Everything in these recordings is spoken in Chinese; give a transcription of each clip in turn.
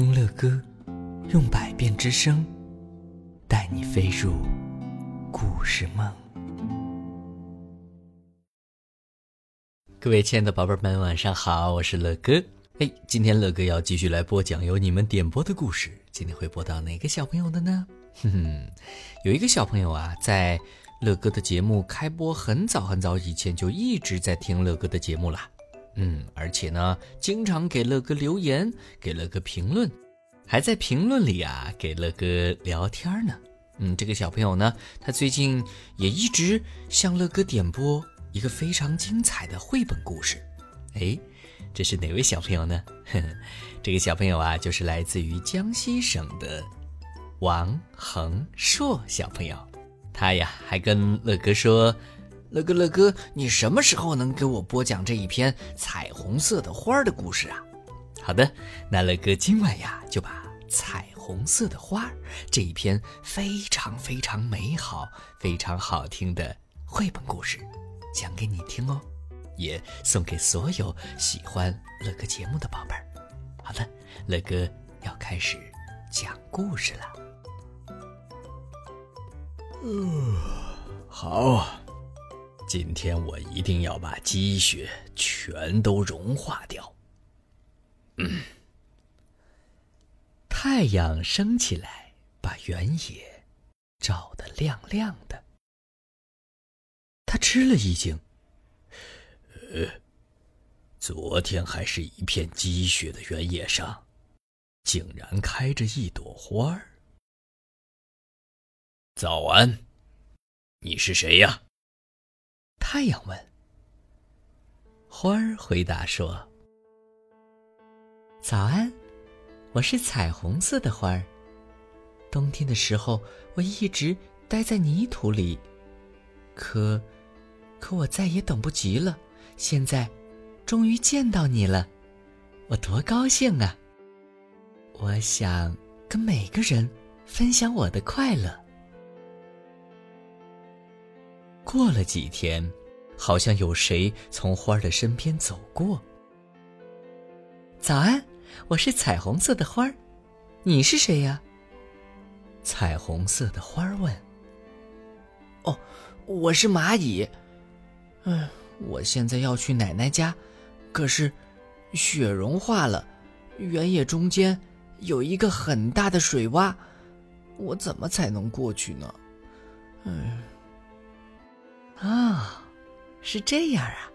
听乐歌，用百变之声带你飞入故事梦。各位亲爱的宝贝们，晚上好，我是乐哥。哎，今天乐哥要继续来播讲由你们点播的故事。今天会播到哪个小朋友的呢？哼哼，有一个小朋友啊，在乐哥的节目开播很早很早以前就一直在听乐哥的节目啦。嗯，而且呢，经常给乐哥留言，给乐哥评论，还在评论里啊给乐哥聊天呢。嗯，这个小朋友呢，他最近也一直向乐哥点播一个非常精彩的绘本故事。哎，这是哪位小朋友呢？呵呵，这个小朋友啊，就是来自于江西省的王恒硕小朋友。他呀，还跟乐哥说。乐哥，乐哥，你什么时候能给我播讲这一篇彩虹色的花的故事啊？好的，那乐哥今晚呀就把彩虹色的花这一篇非常非常美好、非常好听的绘本故事讲给你听哦，也送给所有喜欢乐哥节目的宝贝儿。好的，乐哥要开始讲故事了。嗯，好。今天我一定要把积雪全都融化掉。嗯，太阳升起来，把原野照得亮亮的。他吃了一惊，呃，昨天还是一片积雪的原野上，竟然开着一朵花儿。早安，你是谁呀？太阳问：“花儿回答说：‘早安，我是彩虹色的花儿。冬天的时候，我一直待在泥土里，可，可我再也等不及了。现在，终于见到你了，我多高兴啊！我想跟每个人分享我的快乐。’过了几天。”好像有谁从花儿的身边走过。早安，我是彩虹色的花儿，你是谁呀？彩虹色的花儿问。哦，我是蚂蚁。嗯，我现在要去奶奶家，可是雪融化了，原野中间有一个很大的水洼，我怎么才能过去呢？嗯，啊。是这样啊，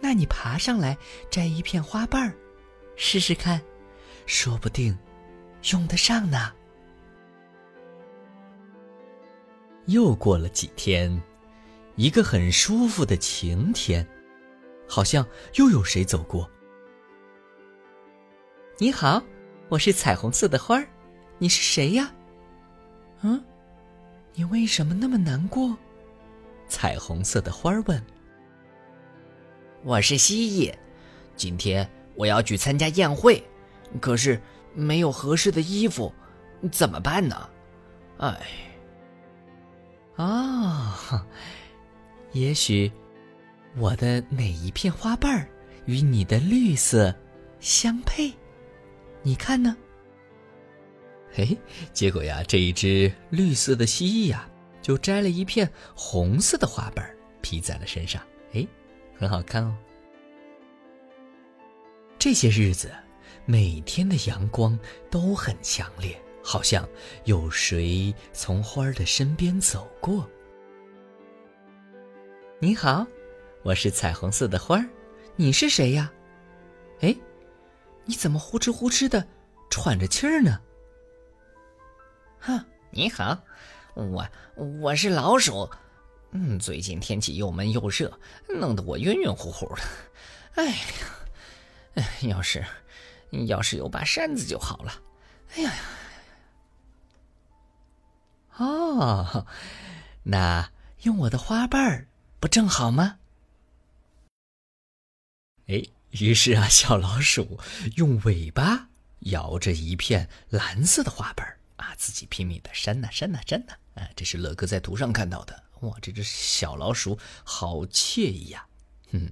那你爬上来摘一片花瓣儿，试试看，说不定用得上呢。又过了几天，一个很舒服的晴天，好像又有谁走过。你好，我是彩虹色的花儿，你是谁呀？嗯，你为什么那么难过？彩虹色的花问：“我是蜥蜴，今天我要去参加宴会，可是没有合适的衣服，怎么办呢？哎，啊，也许我的哪一片花瓣儿与你的绿色相配？你看呢？嘿，结果呀，这一只绿色的蜥蜴呀。”就摘了一片红色的花瓣披在了身上，哎，很好看哦。这些日子，每天的阳光都很强烈，好像有谁从花儿的身边走过。你好，我是彩虹色的花儿，你是谁呀？哎，你怎么呼哧呼哧的喘着气儿呢？哼，你好。我我是老鼠，嗯，最近天气又闷又热，弄得我晕晕乎乎的。哎呀，哎，要是要是有把扇子就好了。哎呀呀，哦，那用我的花瓣不正好吗？哎，于是啊，小老鼠用尾巴摇着一片蓝色的花瓣。啊，自己拼命的扇呐扇呐扇呐！哎，这是乐哥在图上看到的。哇，这只小老鼠好惬意呀！嗯，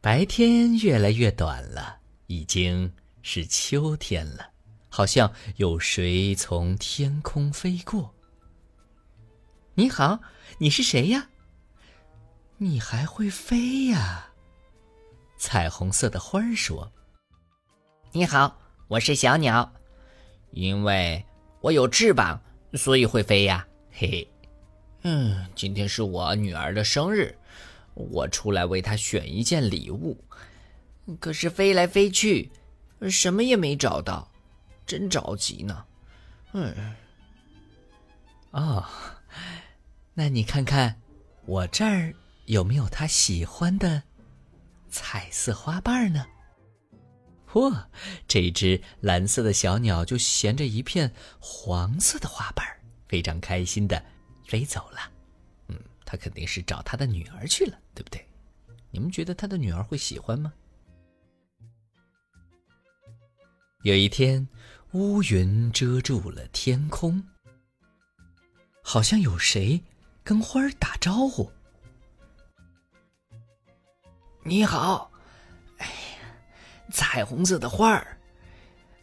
白天越来越短了，已经是秋天了，好像有谁从天空飞过。你好，你是谁呀？你还会飞呀？彩虹色的花儿说：“你好，我是小鸟，因为我有翅膀，所以会飞呀。”嘿嘿。嗯，今天是我女儿的生日，我出来为她选一件礼物，可是飞来飞去，什么也没找到，真着急呢。嗯，哦，那你看看我这儿有没有她喜欢的彩色花瓣呢？嚯，这只蓝色的小鸟就衔着一片黄色的花瓣，非常开心的。飞走了，嗯，它肯定是找他的女儿去了，对不对？你们觉得他的女儿会喜欢吗？有一天，乌云遮住了天空，好像有谁跟花儿打招呼：“你好，彩虹色的花儿，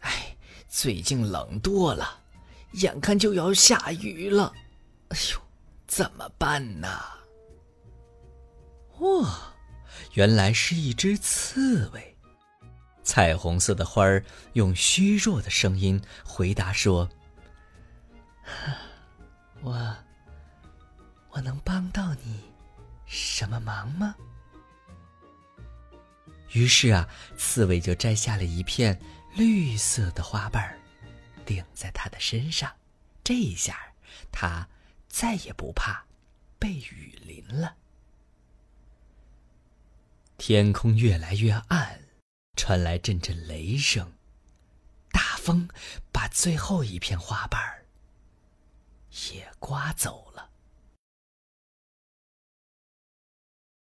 哎，最近冷多了，眼看就要下雨了。”哎呦，怎么办呢？哇，原来是一只刺猬。彩虹色的花儿用虚弱的声音回答说：“我，我能帮到你什么忙吗？”于是啊，刺猬就摘下了一片绿色的花瓣儿，顶在他的身上。这一下，他。再也不怕被雨淋了。天空越来越暗，传来阵阵雷声，大风把最后一片花瓣儿也刮走了。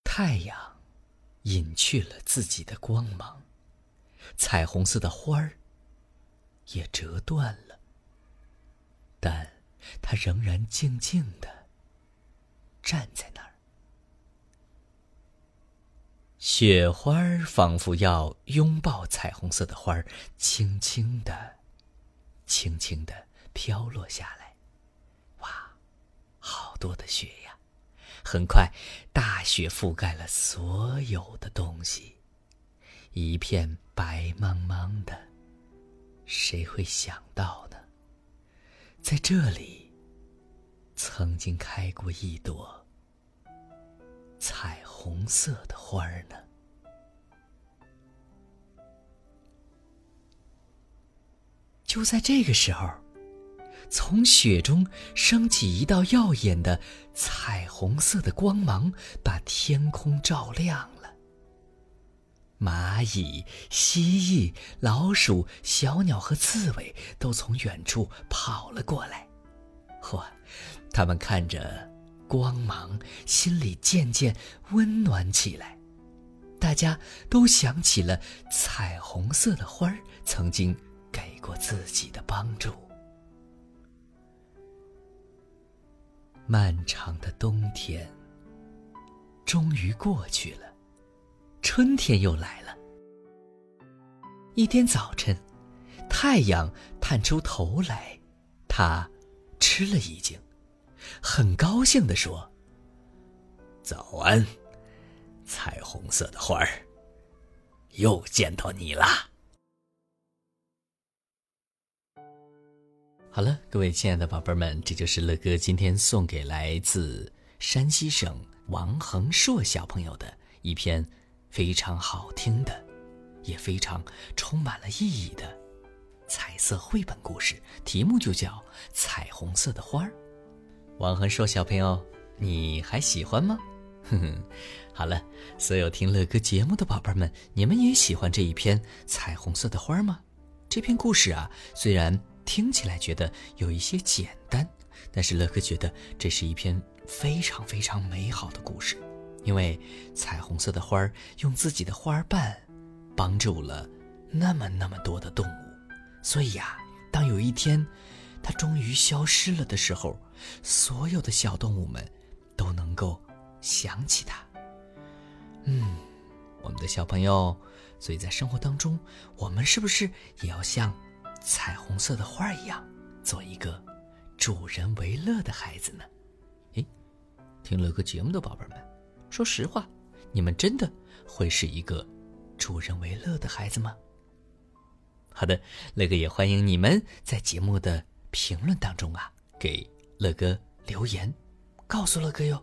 太阳隐去了自己的光芒，彩虹色的花儿也折断了，但。他仍然静静的站在那儿，雪花仿佛要拥抱彩虹色的花儿，轻轻的、轻轻的飘落下来。哇，好多的雪呀！很快，大雪覆盖了所有的东西，一片白茫茫的。谁会想到呢？在这里，曾经开过一朵彩虹色的花儿呢。就在这个时候，从雪中升起一道耀眼的彩虹色的光芒，把天空照亮了。蚂蚁、蜥蜴、老鼠、小鸟和刺猬都从远处跑了过来。嚯，他们看着光芒，心里渐渐温暖起来。大家都想起了彩虹色的花儿曾经给过自己的帮助。漫长的冬天终于过去了。春天又来了。一天早晨，太阳探出头来，他吃了一惊，很高兴地说：“早安，彩虹色的花儿，又见到你啦！”好了，各位亲爱的宝贝们，这就是乐哥今天送给来自山西省王恒硕小朋友的一篇。非常好听的，也非常充满了意义的彩色绘本故事，题目就叫《彩虹色的花儿》。王恒硕：“小朋友，你还喜欢吗？”哼哼，好了，所有听乐哥节目的宝贝们，你们也喜欢这一篇《彩虹色的花儿》吗？这篇故事啊，虽然听起来觉得有一些简单，但是乐哥觉得这是一篇非常非常美好的故事。因为彩虹色的花儿用自己的花瓣帮助了那么那么多的动物，所以呀，当有一天它终于消失了的时候，所有的小动物们都能够想起它。嗯，我们的小朋友，所以在生活当中，我们是不是也要像彩虹色的花一样，做一个助人为乐的孩子呢？诶，听乐哥节目的宝贝们，说实话，你们真的会是一个助人为乐的孩子吗？好的，乐哥也欢迎你们在节目的评论当中啊，给乐哥留言，告诉乐哥哟。